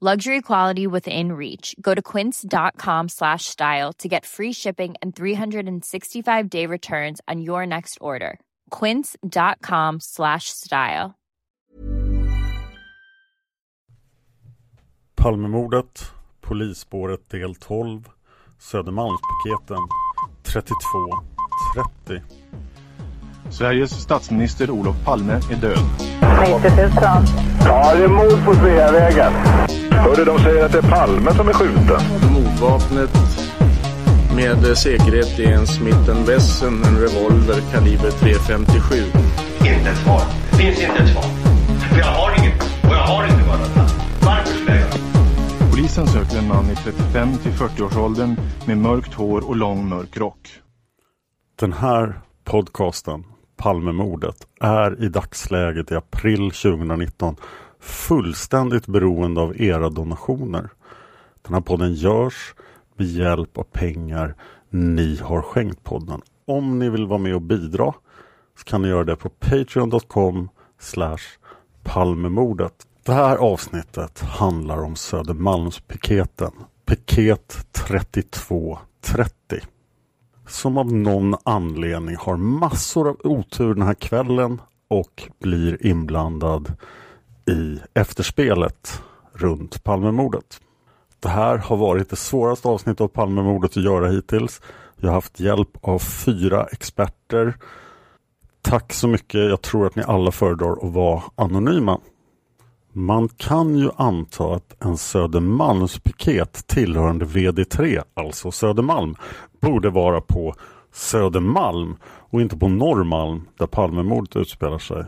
Luxury quality within reach. Go to quince.com slash style to get free shipping and 365 day returns on your next order. Quince.com slash style. Palmemordet, Polisspåret del 12, Södermalmspaketen 3230. Sveriges statsminister Olof Palme är död. 90 000. Ja, det är mord på Sveavägen. Hörde de säger att det är Palme som är skjuten. Mordvapnet med säkerhet är en Smith Wesson, en revolver kaliber .357. Inte ett svar. Det finns inte ett svar. För jag har inget. Och jag har inte varit Varför skulle jag göra Polisen söker en man i 35 till 40-årsåldern med mörkt hår och lång mörk rock. Den här podcasten, Palmemordet, är i dagsläget i april 2019 fullständigt beroende av era donationer. Den här podden görs med hjälp av pengar ni har skänkt podden. Om ni vill vara med och bidra så kan ni göra det på patreon.com palmemordet. Det här avsnittet handlar om Södermalmspiketen. Piket 3230 som av någon anledning har massor av otur den här kvällen och blir inblandad i efterspelet runt Palmemordet. Det här har varit det svåraste avsnittet av Palmemordet att göra hittills. Jag har haft hjälp av fyra experter. Tack så mycket. Jag tror att ni alla föredrar att vara anonyma. Man kan ju anta att en Södermalmspiket tillhörande VD3, alltså Södermalm, borde vara på Södermalm och inte på Norrmalm där Palmemordet utspelar sig.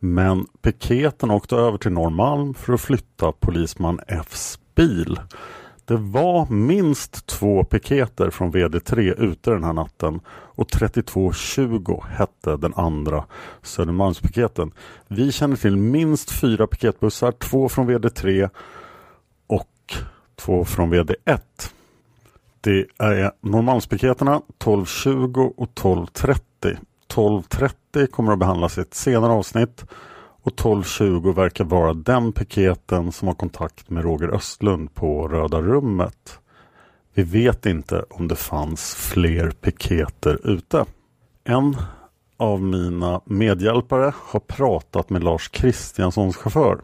Men piketen åkte över till Norrmalm för att flytta polisman Fs bil. Det var minst två piketer från VD3 ute den här natten och 3220 hette den andra Södermalmspiketen. Vi känner till minst fyra piketbussar, två från VD3 och två från VD1. Det är Norrmalmspiketerna 1220 och 1230. 1230 kommer att behandlas i ett senare avsnitt och 1220 verkar vara den piketen som har kontakt med Roger Östlund på Röda rummet. Vi vet inte om det fanns fler piketer ute. En av mina medhjälpare har pratat med Lars Kristianssons chaufför.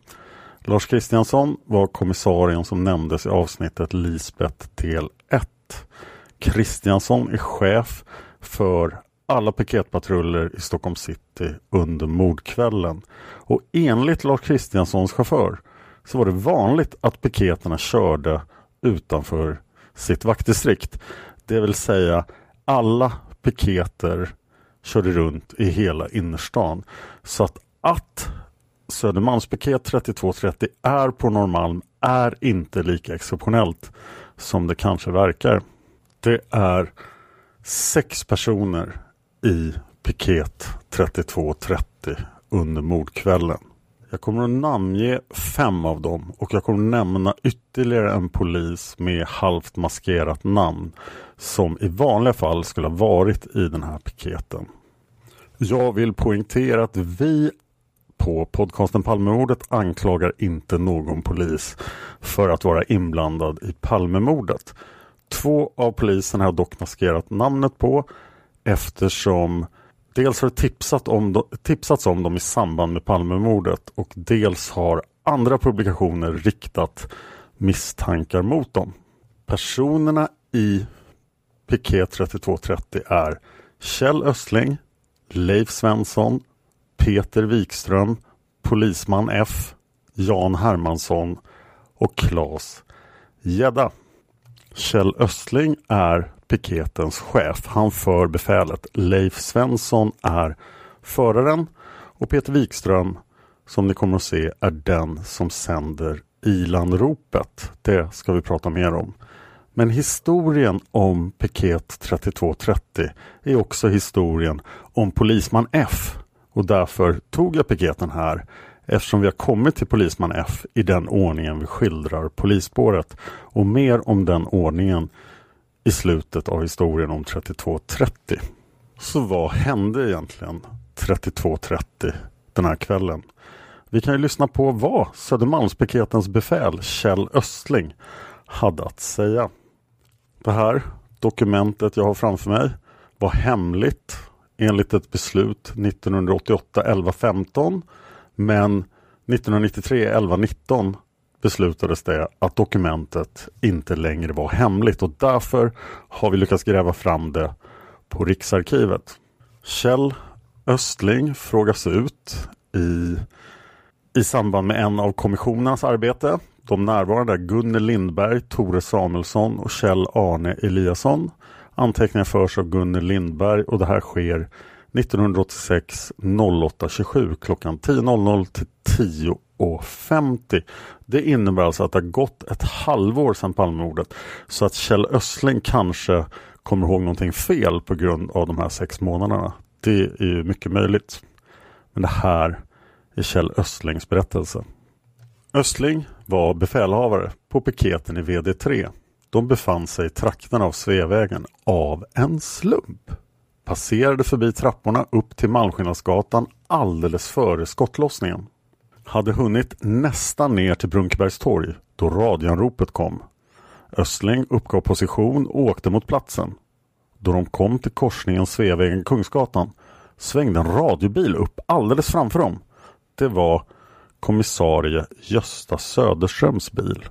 Lars Kristiansson var kommissarien som nämndes i avsnittet Lisbeth del 1. Kristiansson är chef för alla piketpatruller i Stockholm city under mordkvällen. Och enligt Lars Kristianssons chaufför så var det vanligt att piketerna körde utanför sitt vaktdistrikt. Det vill säga alla piketer körde runt i hela innerstan. Så att, att Södermalmspiket 3230 är på Norrmalm är inte lika exceptionellt som det kanske verkar. Det är sex personer i piket 3230 under mordkvällen. Jag kommer att namnge fem av dem och jag kommer att nämna ytterligare en polis med halvt maskerat namn som i vanliga fall skulle ha varit i den här piketen. Jag vill poängtera att vi på podcasten Palmemordet anklagar inte någon polis för att vara inblandad i Palmemordet. Två av poliserna har dock maskerat namnet på eftersom dels har det tipsat om, tipsats om dem i samband med Palmemordet och dels har andra publikationer riktat misstankar mot dem. Personerna i piket 3230 är Kjell Östling, Leif Svensson, Peter Wikström, Polisman F, Jan Hermansson och Claes Gedda. Kjell Östling är piketens chef. Han för befälet. Leif Svensson är föraren och Peter Wikström som ni kommer att se är den som sänder ilandropet. Det ska vi prata mer om. Men historien om piket 3230 är också historien om polisman F och därför tog jag piketen här eftersom vi har kommit till polisman F i den ordningen vi skildrar polisspåret och mer om den ordningen i slutet av historien om 3230. Så vad hände egentligen 3230 den här kvällen? Vi kan ju lyssna på vad Södermalmspiketens befäl Kjell Östling hade att säga. Det här dokumentet jag har framför mig var hemligt enligt ett beslut 1988 1115 men 1993 1119 beslutades det att dokumentet inte längre var hemligt och därför har vi lyckats gräva fram det på Riksarkivet. Kjell Östling frågas ut i, i samband med en av kommissionens arbete. De närvarande är Gunnel Lindberg, Tore Samuelsson och Kjell Arne Eliasson. Anteckningar förs av Gunnel Lindberg och det här sker 1986 08.27 klockan 10.00 till 10.50. Det innebär alltså att det har gått ett halvår sedan Palmemordet så att Kjell Östling kanske kommer ihåg någonting fel på grund av de här sex månaderna. Det är ju mycket möjligt. Men det här är Kjell Östlings berättelse. Östling var befälhavare på piketen i VD3. De befann sig i trakterna av Sveavägen av en slump passerade förbi trapporna upp till Malmskillnadsgatan alldeles före skottlossningen. Hade hunnit nästan ner till Brunkebergs torg då radioanropet kom. Östling uppgav position och åkte mot platsen. Då de kom till korsningen Sveavägen-Kungsgatan svängde en radiobil upp alldeles framför dem. Det var kommissarie Gösta Söderströms bil.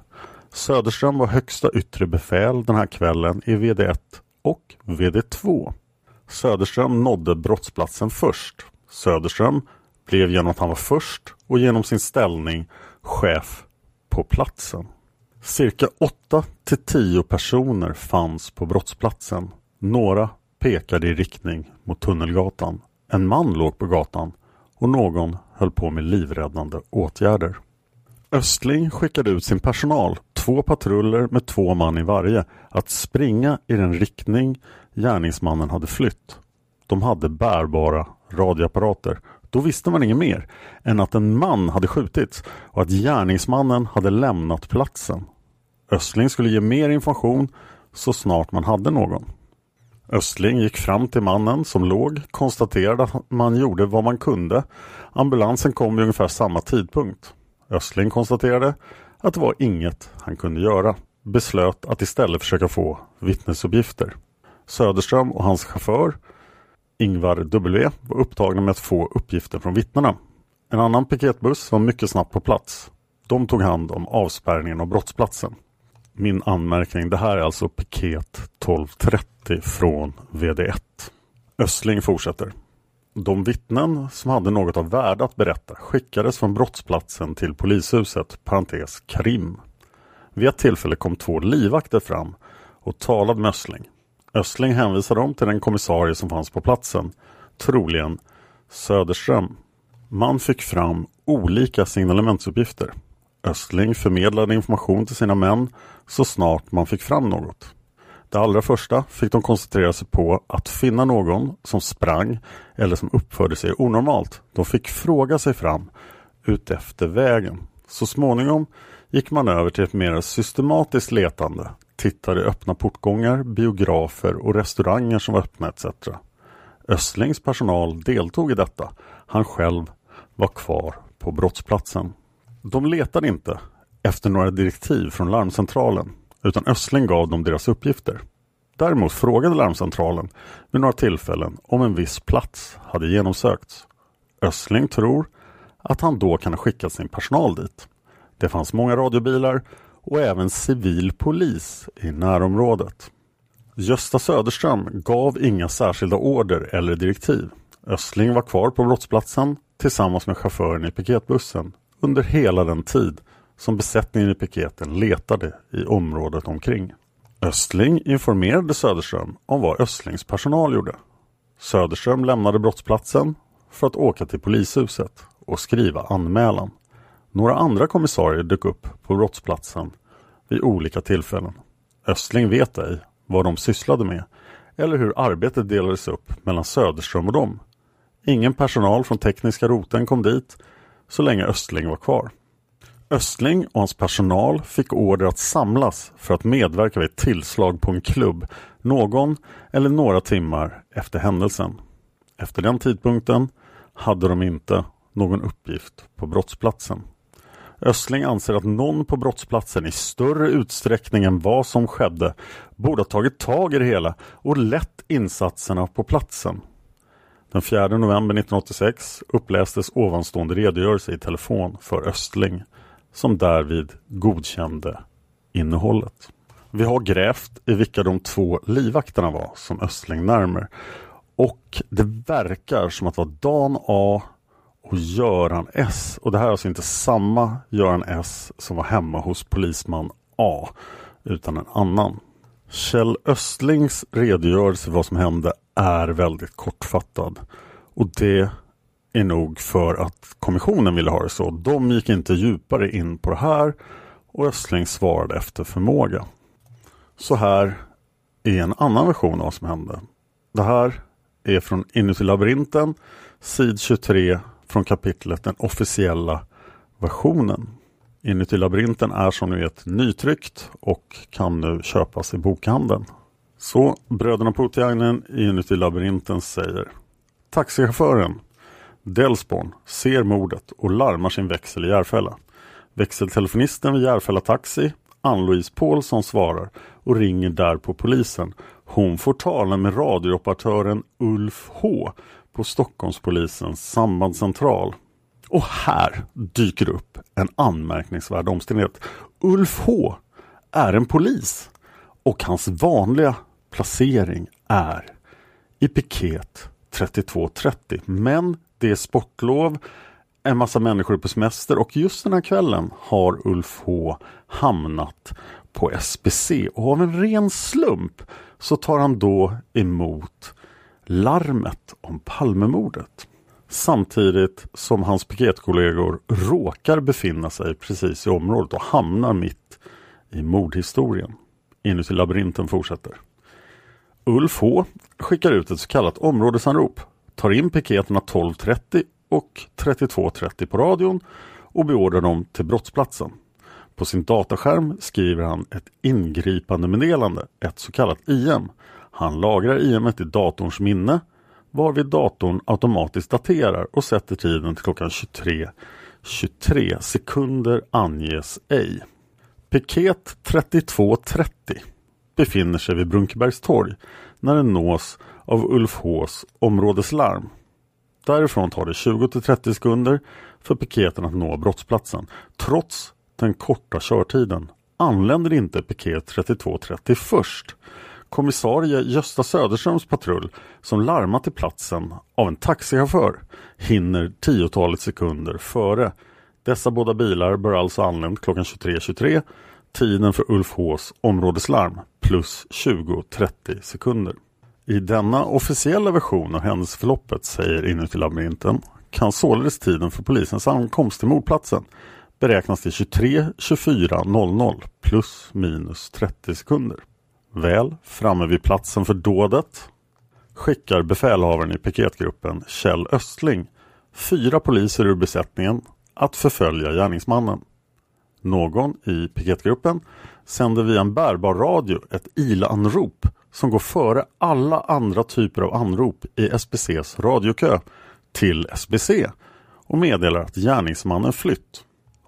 Söderström var högsta yttre befäl den här kvällen i VD1 och VD2. Söderström nådde brottsplatsen först. Söderström blev genom att han var först och genom sin ställning chef på platsen. Cirka 8 till 10 personer fanns på brottsplatsen. Några pekade i riktning mot Tunnelgatan. En man låg på gatan och någon höll på med livräddande åtgärder. Östling skickade ut sin personal, två patruller med två man i varje, att springa i den riktning gärningsmannen hade flytt. De hade bärbara radioapparater. Då visste man inget mer än att en man hade skjutits och att gärningsmannen hade lämnat platsen. Östling skulle ge mer information så snart man hade någon. Östling gick fram till mannen som låg, konstaterade att man gjorde vad man kunde. Ambulansen kom vid ungefär samma tidpunkt. Östling konstaterade att det var inget han kunde göra. Beslöt att istället försöka få vittnesuppgifter. Söderström och hans chaufför Ingvar W var upptagna med att få uppgifter från vittnena. En annan piketbuss var mycket snabbt på plats. De tog hand om avspärrningen av brottsplatsen. Min anmärkning, det här är alltså piket 1230 från VD1. Östling fortsätter. De vittnen som hade något av värde att berätta skickades från brottsplatsen till polishuset, parentes Krim. Vid ett tillfälle kom två livvakter fram och talade med Östling. Östling hänvisade dem till den kommissarie som fanns på platsen, troligen Söderström. Man fick fram olika signalementsuppgifter. Östling förmedlade information till sina män så snart man fick fram något. Det allra första fick de koncentrera sig på att finna någon som sprang eller som uppförde sig onormalt. De fick fråga sig fram utefter vägen. Så småningom gick man över till ett mer systematiskt letande, tittade i öppna portgångar, biografer och restauranger som var öppna etc. Östlings personal deltog i detta. Han själv var kvar på brottsplatsen. De letade inte efter några direktiv från larmcentralen utan Östling gav dem deras uppgifter. Däremot frågade larmcentralen vid några tillfällen om en viss plats hade genomsökts. Östling tror att han då kan ha skickat sin personal dit. Det fanns många radiobilar och även civil polis i närområdet. Gösta Söderström gav inga särskilda order eller direktiv. Östling var kvar på brottsplatsen tillsammans med chauffören i piketbussen under hela den tid som besättningen i piketen letade i området omkring. Östling informerade Söderström om vad Östlings personal gjorde. Söderström lämnade brottsplatsen för att åka till polishuset och skriva anmälan. Några andra kommissarier dök upp på brottsplatsen vid olika tillfällen. Östling vet ej vad de sysslade med eller hur arbetet delades upp mellan Söderström och dem. Ingen personal från tekniska roten kom dit så länge Östling var kvar. Östling och hans personal fick order att samlas för att medverka vid ett tillslag på en klubb någon eller några timmar efter händelsen. Efter den tidpunkten hade de inte någon uppgift på brottsplatsen. Östling anser att någon på brottsplatsen i större utsträckning än vad som skedde borde ha tagit tag i det hela och lett insatserna på platsen. Den 4 november 1986 upplästes ovanstående redogörelse i telefon för Östling som därvid godkände innehållet. Vi har grävt i vilka de två livvakterna var som Östling närmer och det verkar som att det var Dan A och Göran S. Och det här är alltså inte samma Göran S som var hemma hos polisman A utan en annan. Kjell Östlings redogörelse för vad som hände är väldigt kortfattad. Och det är nog för att kommissionen ville ha det så. De gick inte djupare in på det här och Östling svarade efter förmåga. Så här är en annan version av vad som hände. Det här är från Inuti labyrinten, sid 23 från kapitlet Den officiella versionen. Inuti labyrinten är som ni vet nytryckt och kan nu köpas i bokhandeln. Så bröderna Putiainen Inuti labyrinten säger Taxichauffören Delsborn ser mordet och larmar sin växel i Järfälla. Växeltelefonisten vid Järfälla Taxi, Ann-Louise Paulsson svarar och ringer där på polisen. Hon får tala med radiooperatören Ulf H på Stockholmspolisens sambandscentral. Och här dyker upp en anmärkningsvärd omständighet. Ulf H är en polis och hans vanliga placering är i piket 3230. Men det är sportlov, en massa människor är på semester och just den här kvällen har Ulf H hamnat på SBC och av en ren slump så tar han då emot larmet om Palmemordet. Samtidigt som hans piketkollegor råkar befinna sig precis i området och hamnar mitt i mordhistorien. Inuti labyrinten fortsätter. Ulf H skickar ut ett så kallat områdesanrop, tar in piketerna 12.30 och 32.30 på radion och beordrar dem till brottsplatsen. På sin dataskärm skriver han ett ingripande meddelande, ett så kallat IM. Han lagrar IM i datorns minne varvid datorn automatiskt daterar och sätter tiden till klockan 23. 23 sekunder anges ej. Piket 32.30 befinner sig vid Brunkebergstorg när den nås av Ulf Hs områdeslarm. Därifrån tar det 20-30 sekunder för piketen att nå brottsplatsen. Trots den korta körtiden anländer inte piket 3230 först. Kommissarie Gösta Söderströms patrull som larmat till platsen av en taxichaufför hinner tiotalet sekunder före. Dessa båda bilar bör alltså anlänt klockan 23.23 23, tiden för Ulf Hs områdeslarm plus 20-30 sekunder. I denna officiella version av händelseförloppet, säger Inuti labyrinten, kan således tiden för polisens ankomst till mordplatsen beräknas till 23.24.00 plus minus 30 sekunder. Väl framme vid platsen för dådet skickar befälhavaren i piketgruppen Kjell Östling fyra poliser ur besättningen, att förfölja gärningsmannen. Någon i piketgruppen sänder via en bärbar radio ett ilanrop som går före alla andra typer av anrop i SBCs radiokö till SBC och meddelar att gärningsmannen flytt.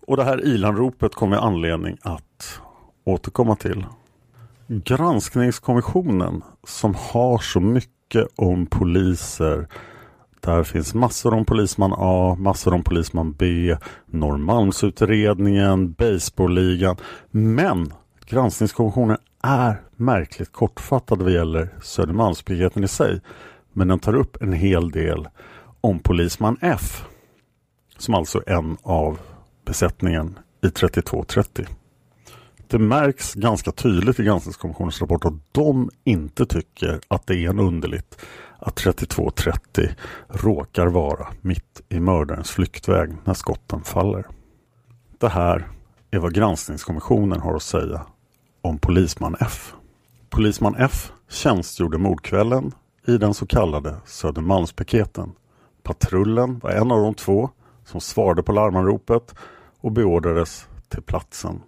Och det här ilanropet kommer anledning att återkomma till. Granskningskommissionen som har så mycket om poliser där finns massor om polisman A, massor om polisman B, Norrmalmsutredningen, Baseballligan. Men granskningskommissionen är märkligt kortfattad vad gäller Södermalmspiketen i sig. Men den tar upp en hel del om polisman F. Som alltså är en av besättningen i 3230. Det märks ganska tydligt i granskningskommissionens rapport att de inte tycker att det är en underligt att 3230 råkar vara mitt i mördarens flyktväg när skotten faller. Det här är vad granskningskommissionen har att säga om polisman F. Polisman F tjänstgjorde mordkvällen i den så kallade Södermalmspiketen. Patrullen var en av de två som svarade på larmanropet och beordrades till platsen.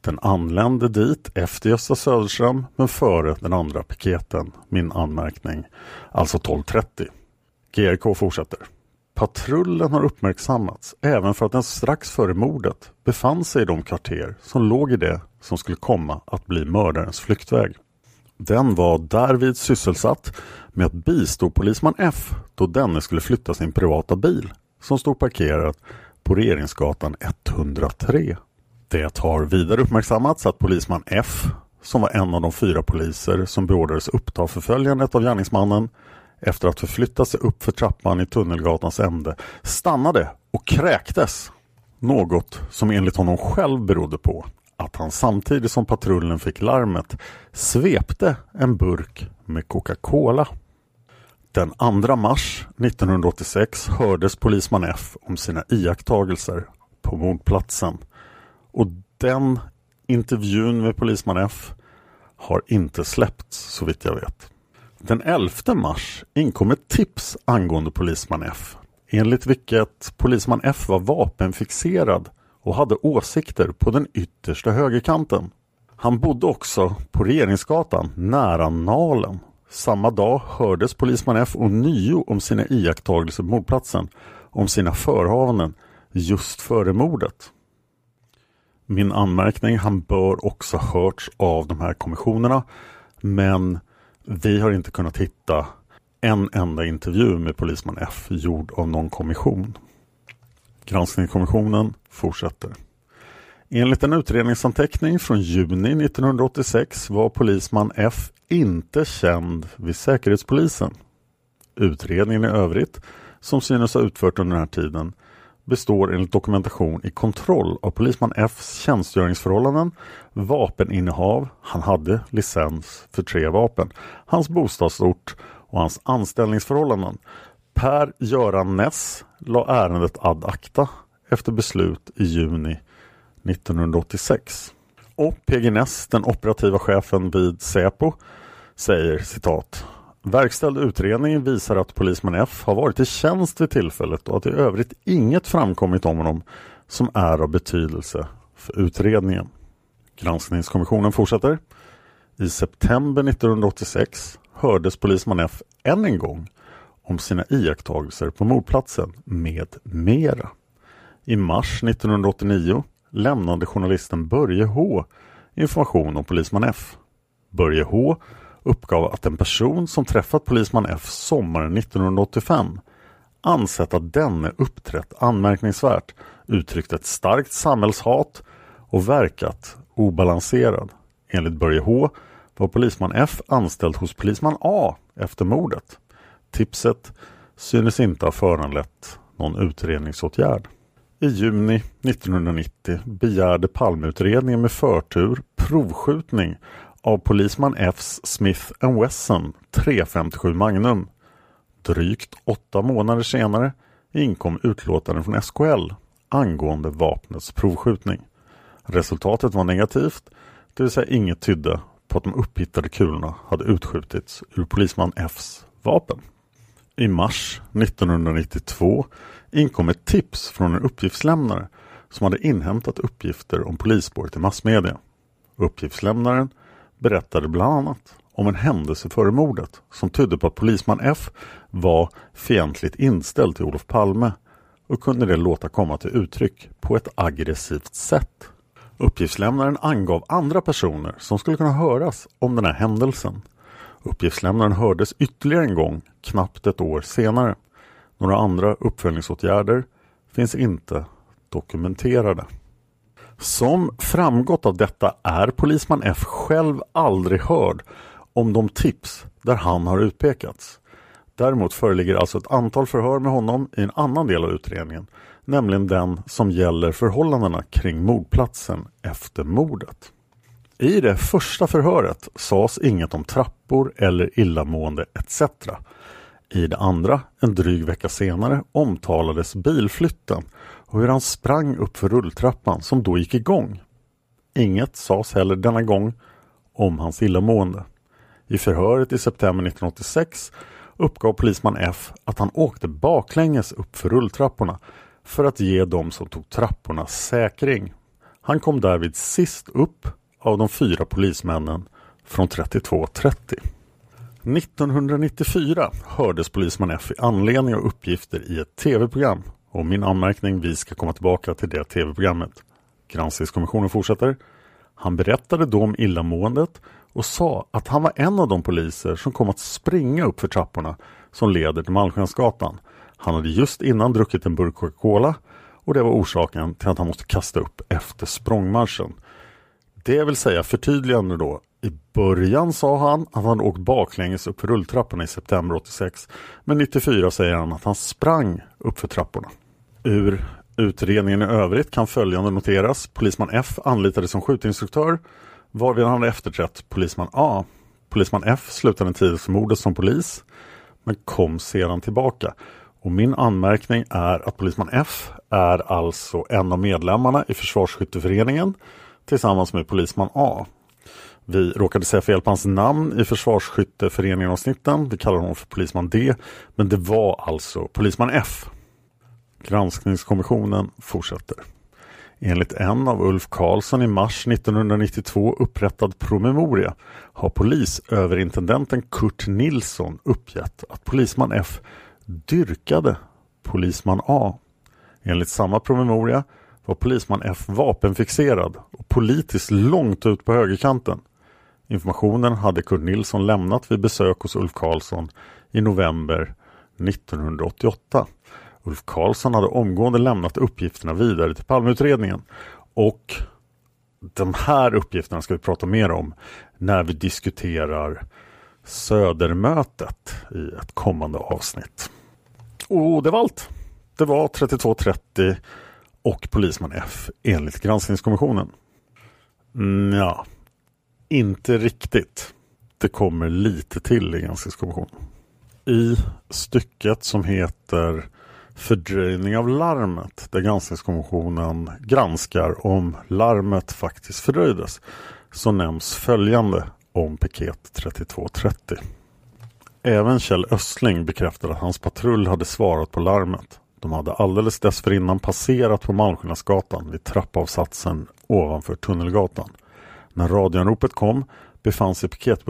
Den anlände dit efter Gösta Söderström men före den andra piketen. Min anmärkning. Alltså 12.30. GRK fortsätter. Patrullen har uppmärksammats även för att den strax före mordet befann sig i de kvarter som låg i det som skulle komma att bli mördarens flyktväg. Den var därvid sysselsatt med att bistå polisman F då denne skulle flytta sin privata bil som stod parkerad på Regeringsgatan 103. Det har vidare uppmärksammats att polisman F, som var en av de fyra poliser som beordrades uppta förföljandet av gärningsmannen efter att förflytta sig upp för trappan i Tunnelgatans ände, stannade och kräktes. Något som enligt honom själv berodde på att han samtidigt som patrullen fick larmet svepte en burk med Coca-Cola. Den 2 mars 1986 hördes polisman F om sina iakttagelser på mordplatsen. Och den intervjun med polisman F har inte släppts så vitt jag vet. Den 11 mars inkom ett tips angående polisman F. Enligt vilket polisman F var vapenfixerad och hade åsikter på den yttersta högerkanten. Han bodde också på Regeringsgatan nära Nalen. Samma dag hördes polisman F ånyo om sina iakttagelser på mordplatsen, om sina förhavanden just före mordet. Min anmärkning, han bör också hörts av de här kommissionerna men vi har inte kunnat hitta en enda intervju med polisman F gjord av någon kommission. Granskningskommissionen fortsätter. Enligt en utredningsanteckning från juni 1986 var polisman F inte känd vid Säkerhetspolisen. Utredningen i övrigt, som synes ha utfört under den här tiden, består enligt dokumentation i kontroll av polisman Fs tjänstgöringsförhållanden, vapeninnehav, han hade licens för tre vapen, hans bostadsort och hans anställningsförhållanden. Per Göran Ness la ärendet ad acta efter beslut i juni 1986. Och PG Ness, den operativa chefen vid Säpo, säger citat Verkställd utredning visar att polisman F har varit i tjänst vid tillfället och att i övrigt inget framkommit om honom som är av betydelse för utredningen. Granskningskommissionen fortsätter. I september 1986 hördes polisman F än en gång om sina iakttagelser på mordplatsen med mera. I mars 1989 lämnade journalisten Börje H information om polisman F. Börje H uppgav att en person som träffat polisman F sommaren 1985 ansett att denne uppträtt anmärkningsvärt, uttryckt ett starkt samhällshat och verkat obalanserad. Enligt Börje H var polisman F anställd hos polisman A efter mordet. Tipset synes inte ha föranlett någon utredningsåtgärd. I juni 1990 begärde Palmeutredningen med förtur provskjutning av polisman Fs Smith Wesson 357 Magnum. Drygt åtta månader senare inkom utlåtanden från SKL angående vapnets provskjutning. Resultatet var negativt, det vill säga inget tydde på att de upphittade kulorna hade utskjutits ur polisman Fs vapen. I mars 1992 inkom ett tips från en uppgiftslämnare som hade inhämtat uppgifter om polisspåret i massmedia. Uppgiftslämnaren berättade bland annat om en händelse före mordet som tydde på att polisman F var fientligt inställd till Olof Palme och kunde det låta komma till uttryck på ett aggressivt sätt. Uppgiftslämnaren angav andra personer som skulle kunna höras om den här händelsen. Uppgiftslämnaren hördes ytterligare en gång knappt ett år senare. Några andra uppföljningsåtgärder finns inte dokumenterade. Som framgått av detta är polisman F själv aldrig hörd om de tips där han har utpekats. Däremot föreligger alltså ett antal förhör med honom i en annan del av utredningen, nämligen den som gäller förhållandena kring mordplatsen efter mordet. I det första förhöret sades inget om trappor eller illamående etc. I det andra, en dryg vecka senare, omtalades bilflytten och hur han sprang upp för rulltrappan som då gick igång. Inget sades heller denna gång om hans illamående. I förhöret i september 1986 uppgav polisman F att han åkte baklänges upp för rulltrapporna för att ge dem som tog trapporna säkring. Han kom därvid sist upp av de fyra polismännen från 3230. 1994 hördes polisman F i anledning av uppgifter i ett tv-program och min anmärkning, vi ska komma tillbaka till det tv-programmet. Granskningskommissionen fortsätter. Han berättade då om illamåendet och sa att han var en av de poliser som kom att springa upp för trapporna som leder till Malmskensgatan. Han hade just innan druckit en burk Coca-Cola och det var orsaken till att han måste kasta upp efter språngmarschen. Det vill säga förtydligande då. I början sa han att han åkt baklänges upp för rulltrapporna i september 86. Men 94 säger han att han sprang upp för trapporna. Ur utredningen i övrigt kan följande noteras. Polisman F anlitades som skjutinstruktör varvid han hade efterträtt polisman A. Polisman F slutade en tid för mordet som polis men kom sedan tillbaka. Och min anmärkning är att polisman F är alltså en av medlemmarna i Försvarsskytteföreningen tillsammans med polisman A. Vi råkade säga fel på hans namn i Försvarsskytteföreningen avsnitten. Vi kallar honom för polisman D. Men det var alltså polisman F. Granskningskommissionen fortsätter. Enligt en av Ulf Karlsson i mars 1992 upprättad promemoria har polisöverintendenten Kurt Nilsson uppgett att polisman F dyrkade polisman A. Enligt samma promemoria var polisman F vapenfixerad och politiskt långt ut på högerkanten. Informationen hade Kurt Nilsson lämnat vid besök hos Ulf Karlsson i november 1988. Ulf Karlsson hade omgående lämnat uppgifterna vidare till Palmeutredningen och de här uppgifterna ska vi prata mer om när vi diskuterar Södermötet i ett kommande avsnitt. Och det var allt. Det var 3230 och polisman F enligt granskningskommissionen. Mm, ja, inte riktigt. Det kommer lite till i granskningskommissionen. I stycket som heter fördröjning av larmet där granskningskommissionen granskar om larmet faktiskt fördröjdes så nämns följande om piket 3230. Även Kjell Östling bekräftade att hans patrull hade svarat på larmet. De hade alldeles dessförinnan passerat på Malmskillnadsgatan vid trappavsatsen ovanför Tunnelgatan. När radioanropet kom befann sig piket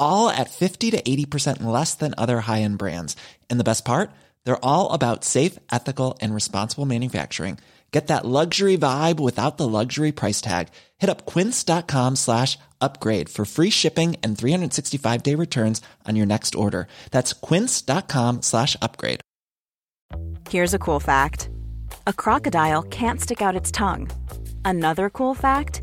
all at 50 to 80% less than other high-end brands. And the best part? They're all about safe, ethical, and responsible manufacturing. Get that luxury vibe without the luxury price tag. Hit up quince.com slash upgrade for free shipping and 365-day returns on your next order. That's quince.com slash upgrade. Here's a cool fact a crocodile can't stick out its tongue. Another cool fact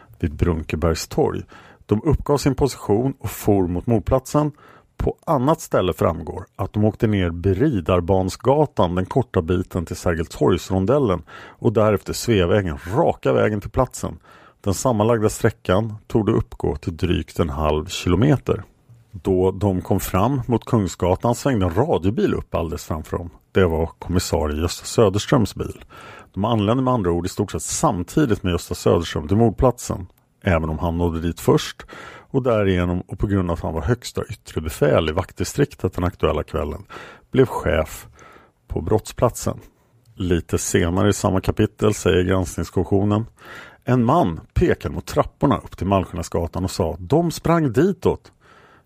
vid Brunkebergs torg. De uppgav sin position och for mot mordplatsen. På annat ställe framgår att de åkte ner Beridarbansgatan den korta biten till Sergeltorgsrondellen och därefter Sveavägen raka vägen till platsen. Den sammanlagda sträckan tog det uppgå till drygt en halv kilometer. Då de kom fram mot Kungsgatan svängde en radiobil upp alldeles framför dem. Det var kommissarie Gösta Söderströms bil. De anlände med andra ord i stort sett samtidigt med Gösta Söderström till mordplatsen. Även om han nådde dit först och därigenom och på grund av att han var högsta yttre befäl i vaktdistriktet den aktuella kvällen blev chef på brottsplatsen. Lite senare i samma kapitel säger granskningskommissionen En man pekade mot trapporna upp till Malmskillnadsgatan och sa De sprang ditåt.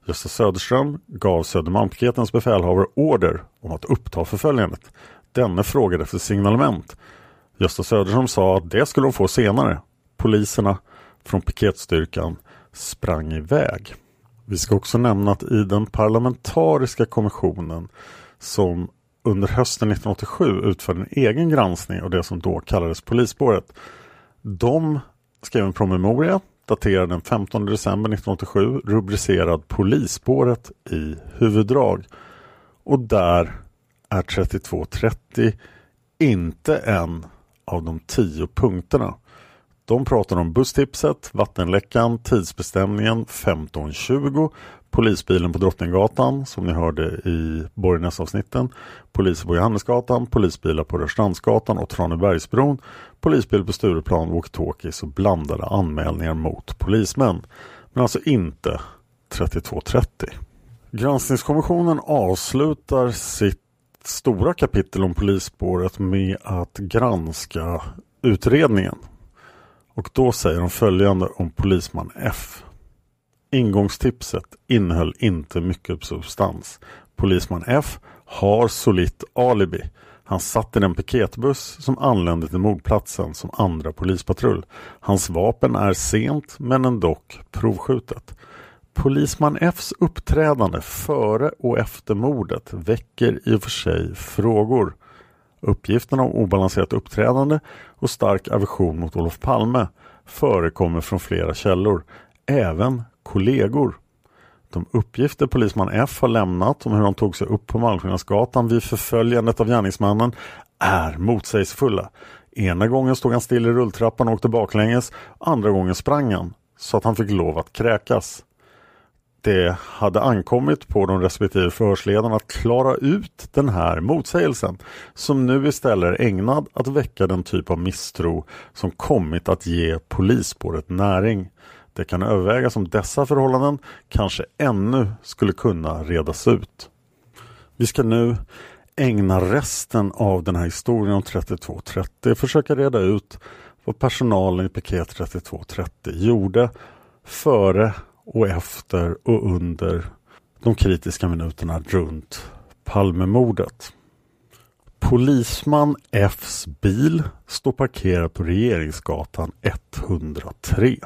Gösta Söderström gav Södermalmspiketens befälhavare order om att uppta förföljandet. Denne frågade efter signalement. Gösta Söderström sa att det skulle de få senare. Poliserna från piketstyrkan sprang iväg. Vi ska också nämna att i den parlamentariska kommissionen som under hösten 1987 utförde en egen granskning av det som då kallades polisspåret. De skrev en promemoria daterad den 15 december 1987 rubricerad Polisspåret i huvuddrag. Och där är 3230 inte en av de tio punkterna. De pratar om busstipset, vattenläckan, tidsbestämningen 15.20, polisbilen på Drottninggatan som ni hörde i Borgnäsavsnitten, poliser på Johannesgatan, polisbilar på Rörstrandsgatan och Tranebergsbron, polisbil på Stureplan, walkie-talkies och blandade anmälningar mot polismän. Men alltså inte 3230. Granskningskommissionen avslutar sitt stora kapitel om polisspåret med att granska utredningen. Och då säger de följande om polisman F. Ingångstipset innehöll inte mycket substans. Polisman F har solitt alibi. Han satt i den piketbuss som anlände till mordplatsen som andra polispatrull. Hans vapen är sent men ändock provskjutet. Polisman Fs uppträdande före och efter mordet väcker i och för sig frågor. Uppgifterna om obalanserat uppträdande och stark aversion mot Olof Palme förekommer från flera källor, även kollegor. De uppgifter polisman F har lämnat om hur han tog sig upp på Malmskillnadsgatan vid förföljandet av gärningsmannen är motsägelsefulla. Ena gången stod han still i rulltrappan och åkte baklänges, andra gången sprang han så att han fick lov att kräkas det hade ankommit på de respektive förhörsledarna att klara ut den här motsägelsen som nu istället är ägnad att väcka den typ av misstro som kommit att ge polisspåret näring. Det kan övervägas om dessa förhållanden kanske ännu skulle kunna redas ut. Vi ska nu ägna resten av den här historien om 3230 försöka reda ut vad personalen i piket 3230 gjorde före och efter och under de kritiska minuterna runt Palmemordet. Polisman Fs bil står parkerad på Regeringsgatan 103.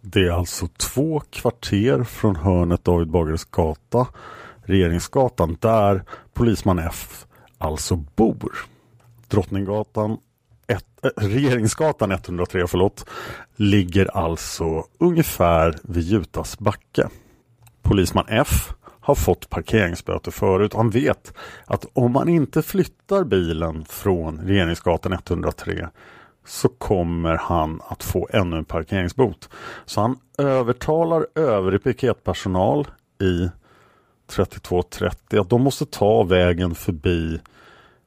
Det är alltså två kvarter från hörnet David Bagares gata, Regeringsgatan, där polisman F alltså bor. Drottninggatan ett, eh, Regeringsgatan 103 förlåt, ligger alltså ungefär vid Jutas backe. Polisman F har fått parkeringsböter förut. Han vet att om man inte flyttar bilen från Regeringsgatan 103 så kommer han att få ännu en parkeringsbot. Så han övertalar övrig piketpersonal i 3230 att de måste ta vägen förbi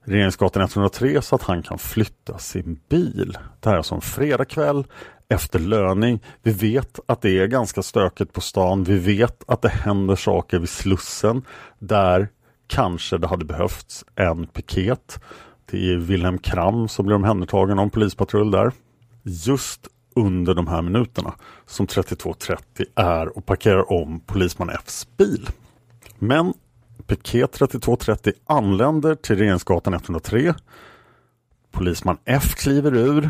Regeringsgatan 103 så att han kan flytta sin bil. Det här är alltså en fredagkväll efter löning. Vi vet att det är ganska stökigt på stan. Vi vet att det händer saker vid Slussen där kanske det hade behövts en piket. Det är Wilhelm Kram som blir omhändertagen av en polispatrull där. Just under de här minuterna som 3230 är och parkerar om polisman Fs bil. Men piket 3230 anländer till Regeringsgatan 103. Polisman F kliver ur,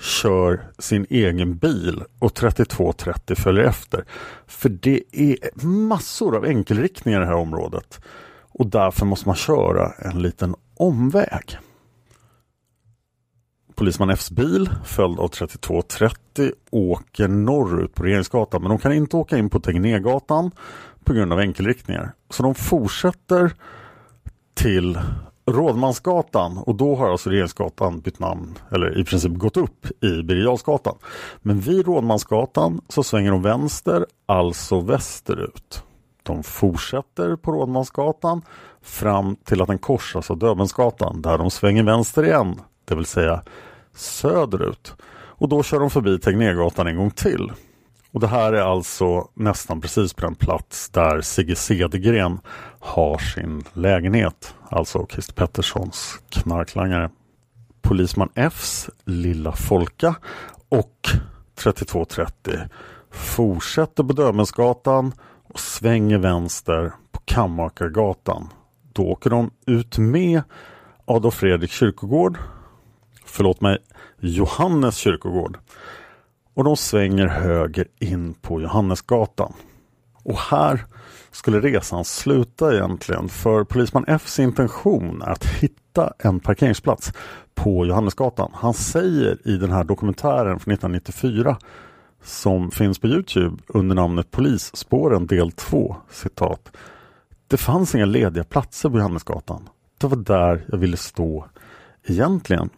kör sin egen bil och 3230 följer efter. För det är massor av enkelriktningar i det här området och därför måste man köra en liten omväg. Polisman Fs bil, följd av 3230, åker norrut på Regeringsgatan men de kan inte åka in på Tegnérgatan på grund av enkelriktningar. Så de fortsätter till Rådmansgatan och då har alltså Regeringsgatan bytt namn eller i princip gått upp i Birger Men vid Rådmansgatan så svänger de vänster, alltså västerut. De fortsätter på Rådmansgatan fram till att den korsas av Döbelnsgatan där de svänger vänster igen, det vill säga söderut. Och då kör de förbi Tegnérgatan en gång till. Och det här är alltså nästan precis på den plats där Sigge Cedergren har sin lägenhet, alltså Christer Petterssons knarklangare. Polisman Fs lilla Folka och 3230 fortsätter på Döbelnsgatan och svänger vänster på Kammakargatan. Då åker de ut med Adolf Fredrik kyrkogård, förlåt mig, Johannes kyrkogård och de svänger höger in på Johannesgatan. Och här skulle resan sluta egentligen för polisman Fs intention är att hitta en parkeringsplats på Johannesgatan. Han säger i den här dokumentären från 1994 som finns på Youtube under namnet Polisspåren del 2 citat. Det fanns inga lediga platser på Johannesgatan. Det var där jag ville stå egentligen.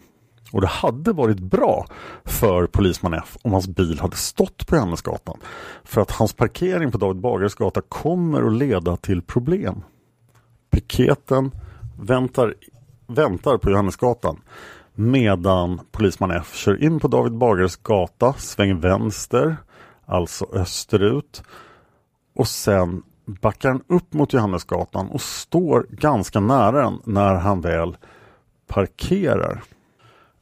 Och det hade varit bra för polisman F om hans bil hade stått på Johannesgatan. För att hans parkering på David Bagares gata kommer att leda till problem. Piketen väntar, väntar på Johannesgatan medan polisman F kör in på David Bagares gata, svänger vänster, alltså österut och sen backar han upp mot Johannesgatan och står ganska nära den när han väl parkerar.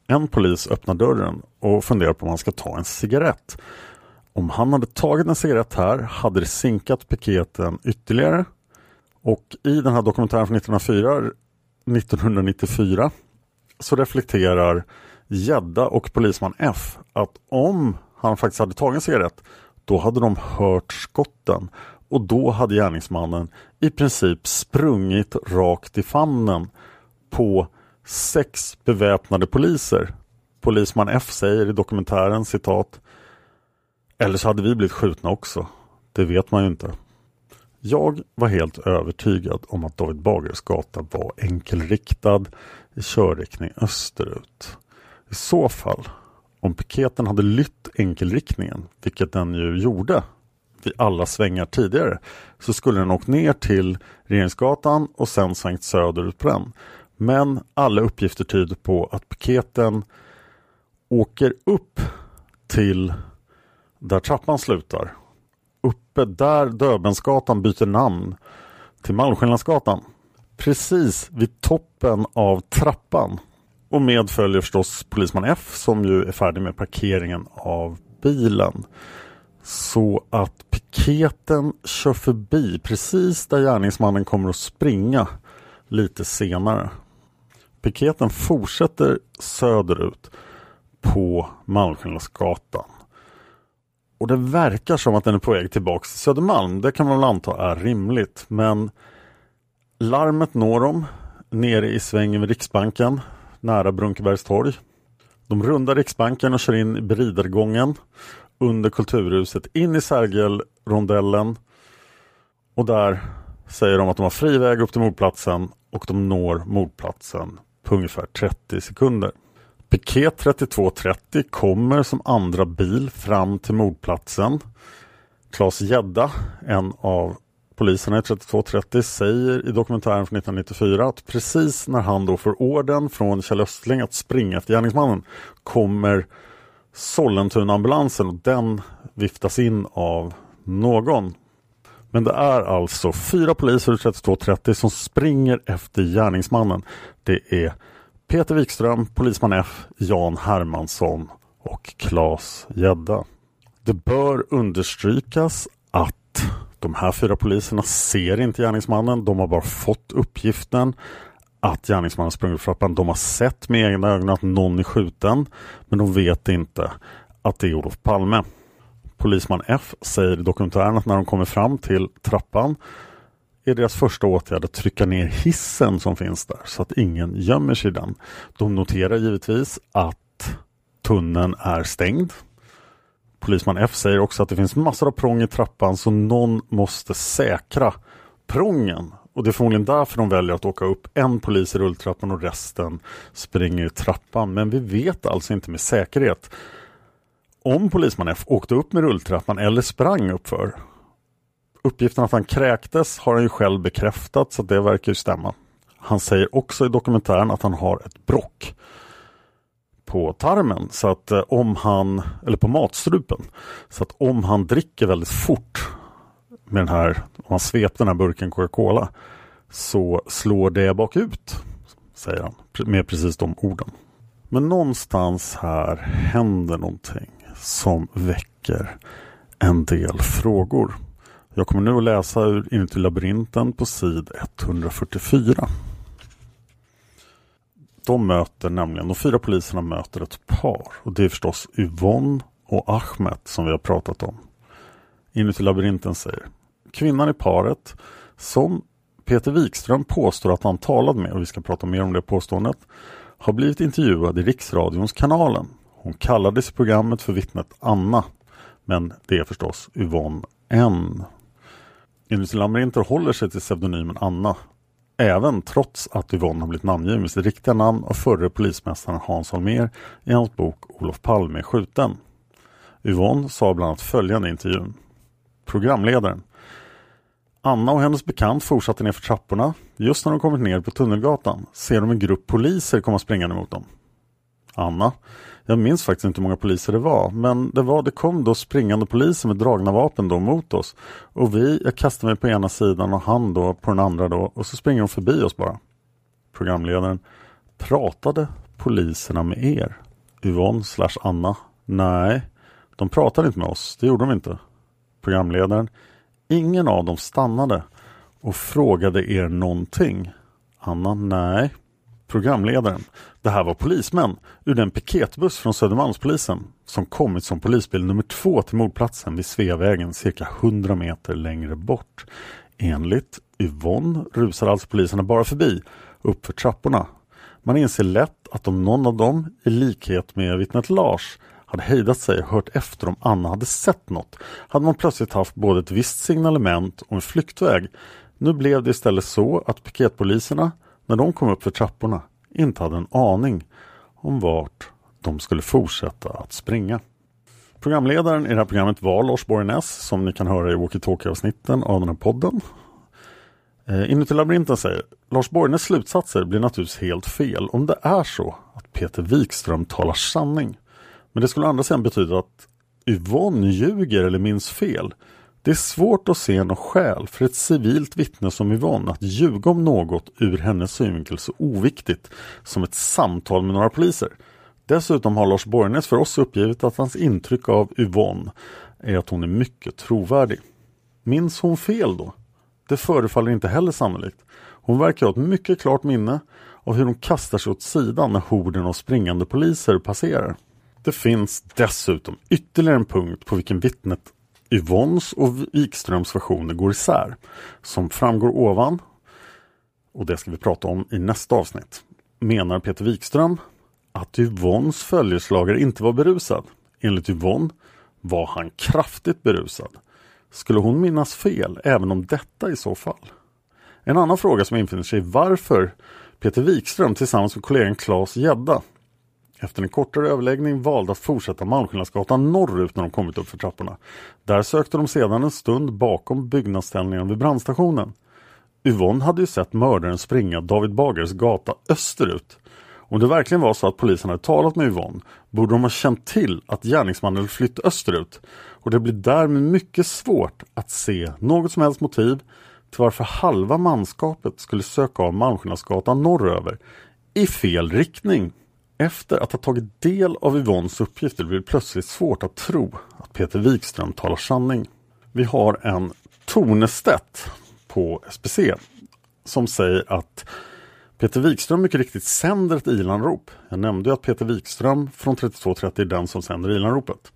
En polis öppnar dörren och funderar på om han ska ta en cigarett. Om han hade tagit en cigarett här hade det sinkat piketen ytterligare. Och i den här dokumentären från 1904, 1994 så reflekterar Gädda och polisman F att om han faktiskt hade tagit en cigarett då hade de hört skotten och då hade gärningsmannen i princip sprungit rakt i famnen på sex beväpnade poliser. Polisman F säger i dokumentären citat Eller så hade vi blivit skjutna också. Det vet man ju inte. Jag var helt övertygad om att David Bagares gata var enkelriktad i körriktning österut. I så fall, om piketen hade lytt enkelriktningen, vilket den ju gjorde vid alla svängar tidigare, så skulle den åkt ner till Regeringsgatan och sen svängt söderut på den. Men alla uppgifter tyder på att piketen åker upp till där trappan slutar. Uppe där Döbensgatan byter namn till Malmskillnadsgatan. Precis vid toppen av trappan. Och med följer förstås polisman F som ju är färdig med parkeringen av bilen. Så att piketen kör förbi precis där gärningsmannen kommer att springa lite senare. Piketen fortsätter söderut på Malmskillnadsgatan. Och det verkar som att den är på väg tillbaks till Södermalm. Det kan man väl anta är rimligt. Men larmet når dem nere i svängen vid Riksbanken nära Brunkebergstorg. De rundar Riksbanken och kör in i Bridargången under Kulturhuset in i Sergelrondellen. Och där säger de att de har fri väg upp till mordplatsen och de når mordplatsen på ungefär 30 sekunder. Piket 3230 kommer som andra bil fram till mordplatsen. Claes Gedda, en av poliserna i 3230, säger i dokumentären från 1994 att precis när han då får orden från Kjell Östling att springa efter gärningsmannen kommer Sollentuna-ambulansen och den viftas in av någon. Men det är alltså fyra poliser ur 3230 som springer efter gärningsmannen. Det är Peter Wikström, Polisman F, Jan Hermansson och Claes Gedda. Det bör understrykas att de här fyra poliserna ser inte gärningsmannen. De har bara fått uppgiften att gärningsmannen sprungit för trappan. De har sett med egna ögon att någon är skjuten. Men de vet inte att det är Olof Palme. Polisman F säger i dokumentären att när de kommer fram till trappan är deras första åtgärd att trycka ner hissen som finns där så att ingen gömmer sig i den. De noterar givetvis att tunneln är stängd. Polisman F säger också att det finns massor av prång i trappan så någon måste säkra prången. Och det är förmodligen därför de väljer att åka upp. En polis i rulltrappan och resten springer i trappan. Men vi vet alltså inte med säkerhet om polisman F åkte upp med rulltrappan eller sprang uppför. Uppgiften att han kräktes har han ju själv bekräftat så det verkar ju stämma. Han säger också i dokumentären att han har ett brock på tarmen så att eh, om han, eller på matstrupen, så att om han dricker väldigt fort med den här, om han sveper den här burken Coca-Cola så slår det bakut, säger han med precis de orden. Men någonstans här händer någonting som väcker en del frågor. Jag kommer nu att läsa ur Inuti labyrinten på sid 144. De möter nämligen, de fyra poliserna möter ett par och det är förstås Yvonne och Ahmed som vi har pratat om. Inuti labyrinten säger Kvinnan i paret som Peter Wikström påstår att han talade med och vi ska prata mer om det påståendet har blivit intervjuad i Riksradions kanalen. Hon kallades i programmet för vittnet Anna men det är förstås Yvonne N. Inuti labyrinten håller sig till pseudonymen Anna Även trots att Yvonne har blivit namngiven med sitt riktiga namn av förre polismästaren Hans Holmér i hans bok Olof Palme är skjuten. Yvonne sa bland annat följande i intervjun. Programledaren. Anna och hennes bekant fortsatte ner för trapporna. Just när de kommit ner på Tunnelgatan ser de en grupp poliser komma springande mot dem. Anna. Jag minns faktiskt inte hur många poliser det var, men det var det kom då springande poliser med dragna vapen då mot oss. Och vi, jag kastade mig på ena sidan och han då på den andra då och så springer de förbi oss bara. Programledaren. Pratade poliserna med er? Yvonne slash Anna. Nej, de pratade inte med oss. Det gjorde de inte. Programledaren. Ingen av dem stannade och frågade er någonting. Anna. Nej. Programledaren. Det här var polismän ur den piketbuss från Södermalmspolisen som kommit som polisbil nummer två till mordplatsen vid Sveavägen cirka 100 meter längre bort. Enligt Yvonne rusar alltså poliserna bara förbi uppför trapporna. Man inser lätt att om någon av dem, i likhet med vittnet Lars, hade hejdat sig och hört efter om Anna hade sett något hade man plötsligt haft både ett visst signalement och en flyktväg. Nu blev det istället så att piketpoliserna, när de kom upp för trapporna, inte hade en aning om vart de skulle fortsätta att springa. Programledaren i det här programmet var Lars Borgnäs som ni kan höra i walkie-talkie-avsnitten av den här podden. Eh, Inuti labyrinten säger Lars Borgnäs slutsatser blir naturligtvis helt fel om det är så att Peter Wikström talar sanning. Men det skulle å andra sidan betyda att Yvonne ljuger eller minns fel. Det är svårt att se något skäl för ett civilt vittne som Yvonne att ljuga om något ur hennes synvinkel så oviktigt som ett samtal med några poliser. Dessutom har Lars Borgnäs för oss uppgivit att hans intryck av Yvonne är att hon är mycket trovärdig. Minns hon fel då? Det förefaller inte heller sannolikt. Hon verkar ha ett mycket klart minne av hur hon kastar sig åt sidan när horden av springande poliser passerar. Det finns dessutom ytterligare en punkt på vilken vittnet Yvonnes och Wikströms versioner går isär. Som framgår ovan, och det ska vi prata om i nästa avsnitt, menar Peter Wikström att Yvonnes följeslagare inte var berusad. Enligt Yvonne var han kraftigt berusad. Skulle hon minnas fel även om detta i så fall? En annan fråga som infinner sig är varför Peter Wikström tillsammans med kollegan Claes Gedda efter en kortare överläggning valde att fortsätta Malmskillnadsgatan norrut när de kommit upp för trapporna. Där sökte de sedan en stund bakom byggnadsställningen vid brandstationen. Yvonne hade ju sett mördaren springa David Bagers gata österut. Om det verkligen var så att polisen hade talat med Yvonne borde de ha känt till att gärningsmannen flytt österut och det blir därmed mycket svårt att se något som helst motiv till varför halva manskapet skulle söka av Malmskillnadsgatan norröver i fel riktning. Efter att ha tagit del av Yvonnes uppgifter blir det plötsligt svårt att tro att Peter Wikström talar sanning. Vi har en Tornestedt på SPC som säger att Peter Wikström mycket riktigt sänder ett ilanrop. Jag nämnde att Peter Wikström från 3230 är den som sänder ilanropet.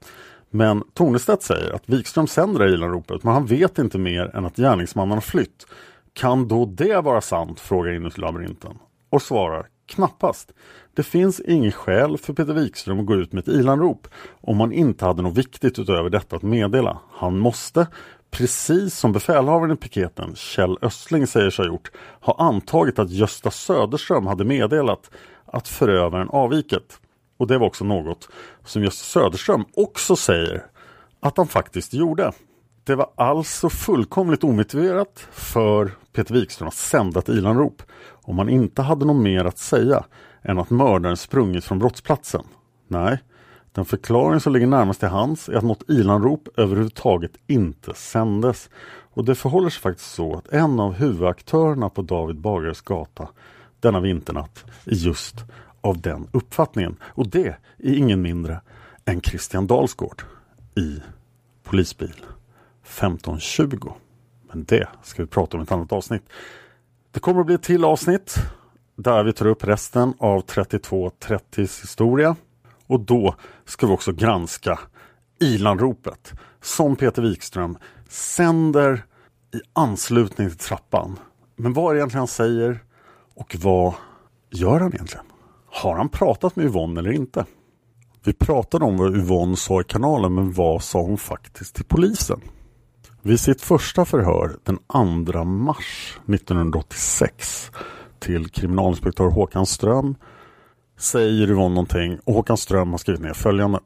Men Tornestedt säger att Wikström sänder ilanropet men han vet inte mer än att gärningsmannen har flytt. Kan då det vara sant? frågar Inuti-labyrinten. och svarar knappast. Det finns inget skäl för Peter Wikström att gå ut med ett ilanrop om han inte hade något viktigt utöver detta att meddela. Han måste, precis som befälhavaren i piketen Kjell Östling säger sig ha gjort, ha antagit att Gösta Söderström hade meddelat att förövaren avvikit. Och det var också något som Gösta Söderström också säger att han faktiskt gjorde. Det var alltså fullkomligt omotiverat för Peter Wikström att sända ett ilanrop om han inte hade något mer att säga än att mördaren sprungit från brottsplatsen. Nej, den förklaring som ligger närmast till hands är att något ilanrop överhuvudtaget inte sändes. Och det förhåller sig faktiskt så att en av huvudaktörerna på David Bagares gata denna vinternatt är just av den uppfattningen. Och det är ingen mindre än Christian Dalsgård i polisbil 1520. Men det ska vi prata om i ett annat avsnitt. Det kommer att bli ett till avsnitt där vi tar upp resten av 3230s historia. Och då ska vi också granska Ilanropet som Peter Wikström sänder i anslutning till trappan. Men vad är det egentligen han säger och vad gör han egentligen? Har han pratat med Yvonne eller inte? Vi pratade om vad Yvonne sa i kanalen men vad sa hon faktiskt till polisen? Vid sitt första förhör den 2 mars 1986 till kriminalinspektör Håkan Ström säger Yvonne någonting och Håkan Ström har skrivit ner följande.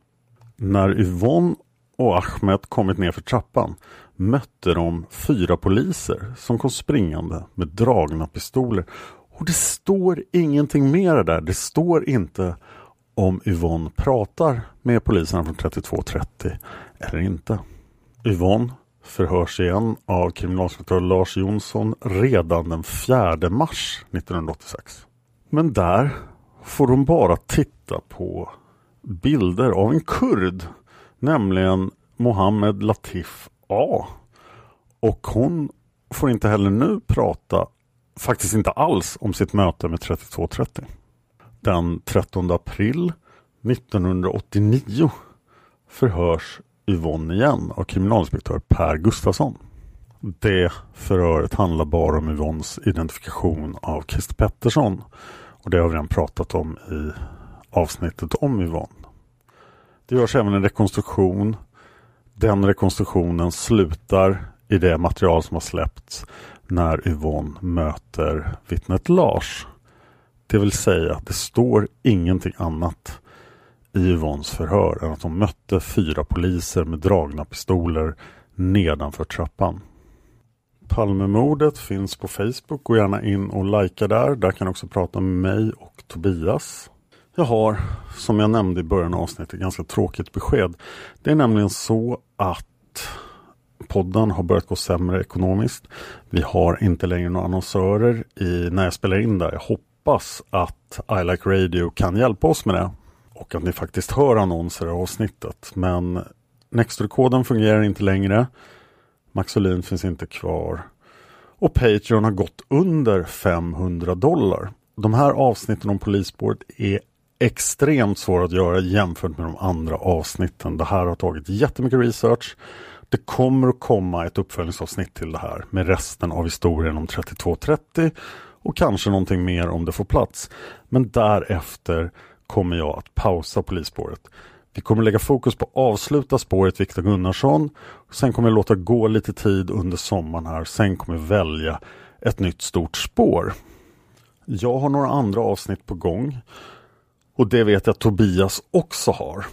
När Yvonne och Ahmed kommit ner för trappan mötte de fyra poliser som kom springande med dragna pistoler. Och det står ingenting mer där. Det står inte om Yvonne pratar med poliserna från 3230 eller inte. Yvonne förhörs igen av kriminalinspektör Lars Jonsson redan den 4 mars 1986. Men där får de bara titta på bilder av en kurd, nämligen Mohammed Latif A. Och hon får inte heller nu prata, faktiskt inte alls, om sitt möte med 3230. Den 13 april 1989 förhörs Yvonne igen av kriminalinspektör Per Gustafsson. Det förhöret handlar bara om Yvonnes identifikation av Christer Pettersson och det har vi redan pratat om i avsnittet om Yvonne. Det görs även en rekonstruktion. Den rekonstruktionen slutar i det material som har släppts när Yvonne möter vittnet Lars. Det vill säga, det står ingenting annat i Yvonnes förhör än att hon mötte fyra poliser med dragna pistoler nedanför trappan. Palmemordet finns på Facebook. Gå gärna in och likea där. Där kan du också prata med mig och Tobias. Jag har, som jag nämnde i början av avsnittet, ganska tråkigt besked. Det är nämligen så att podden har börjat gå sämre ekonomiskt. Vi har inte längre några annonsörer i, när jag spelar in där. Jag hoppas att I Like Radio kan hjälpa oss med det och att ni faktiskt hör annonser i avsnittet. Men Nextory-koden fungerar inte längre. Maxolin finns inte kvar. Och Patreon har gått under 500 dollar. De här avsnitten om polisspåret är extremt svåra att göra jämfört med de andra avsnitten. Det här har tagit jättemycket research. Det kommer att komma ett uppföljningsavsnitt till det här med resten av historien om 3230 och kanske någonting mer om det får plats. Men därefter kommer jag att pausa polisspåret. Vi kommer lägga fokus på att avsluta spåret Viktor Gunnarsson. Sen kommer jag låta gå lite tid under sommaren här. Sen kommer jag välja ett nytt stort spår. Jag har några andra avsnitt på gång. Och det vet jag att Tobias också har.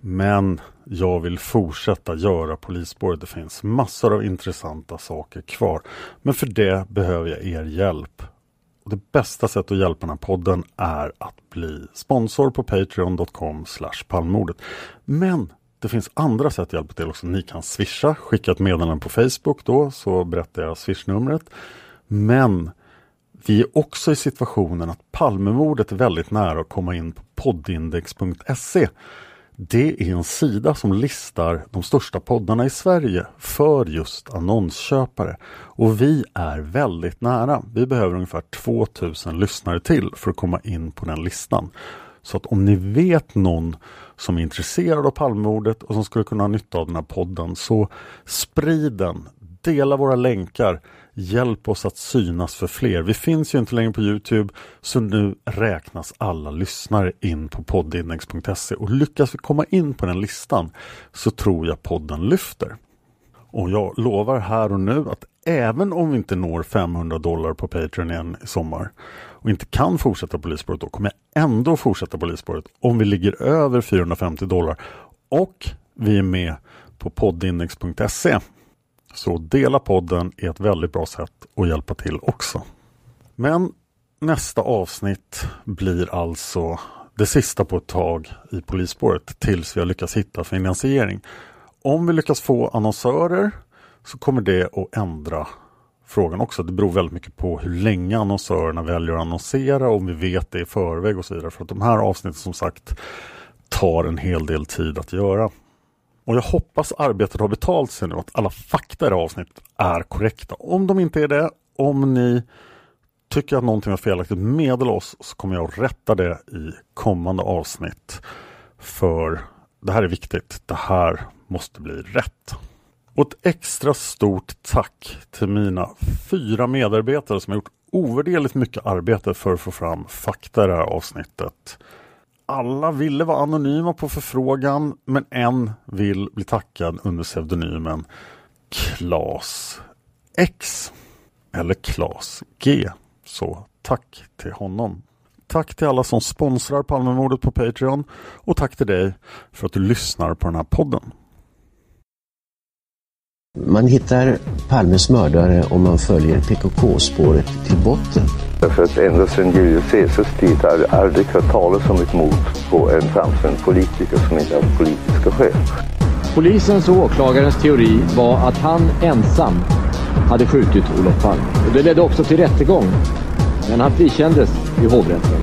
Men jag vill fortsätta göra polisspåret. Det finns massor av intressanta saker kvar. Men för det behöver jag er hjälp. Och det bästa sättet att hjälpa den här podden är att bli sponsor på patreon.com palmordet. Men det finns andra sätt att hjälpa till också. Ni kan swisha, skicka ett meddelande på Facebook då så berättar jag swishnumret. Men Vi är också i situationen att Palmemordet är väldigt nära att komma in på poddindex.se. Det är en sida som listar de största poddarna i Sverige för just annonsköpare. Och vi är väldigt nära. Vi behöver ungefär 2000 lyssnare till för att komma in på den listan. Så att om ni vet någon som är intresserad av Palmemordet och som skulle kunna ha nytta av den här podden så sprid den. Dela våra länkar. Hjälp oss att synas för fler. Vi finns ju inte längre på Youtube så nu räknas alla lyssnare in på poddindex.se och lyckas vi komma in på den listan så tror jag podden lyfter. Och jag lovar här och nu att även om vi inte når 500 dollar på Patreon igen i sommar och inte kan fortsätta polisspåret då kommer jag ändå fortsätta polisspåret om vi ligger över 450 dollar och vi är med på poddindex.se. Så dela podden är ett väldigt bra sätt att hjälpa till också. Men nästa avsnitt blir alltså det sista på ett tag i polisspåret tills vi har lyckats hitta finansiering. Om vi lyckas få annonsörer så kommer det att ändra frågan också. Det beror väldigt mycket på hur länge annonsörerna väljer att annonsera, om vi vet det i förväg och så vidare. För att de här avsnitten som sagt tar en hel del tid att göra. Och jag hoppas arbetet har betalt sig nu, att alla fakta i det här avsnittet är korrekta. Om de inte är det, om ni tycker att någonting var felaktigt, meddela oss så kommer jag att rätta det i kommande avsnitt. För det här är viktigt. Det här måste bli rätt. Och ett extra stort tack till mina fyra medarbetare som har gjort ovärderligt mycket arbete för att få fram fakta i det här avsnittet. Alla ville vara anonyma på förfrågan men en vill bli tackad under pseudonymen Klas X eller Klas G. Så tack till honom. Tack till alla som sponsrar Palmemordet på Patreon och tack till dig för att du lyssnar på den här podden. Man hittar Palmes mördare om man följer PKK-spåret till botten. Därför att ända sedan Julius Caesars tid har jag aldrig hört talas om ett mord på en framstående politiker som inte haft politiska skäl. Polisens och åklagarens teori var att han ensam hade skjutit Olof Palme. Och det ledde också till rättegång. Men han frikändes i hovrätten.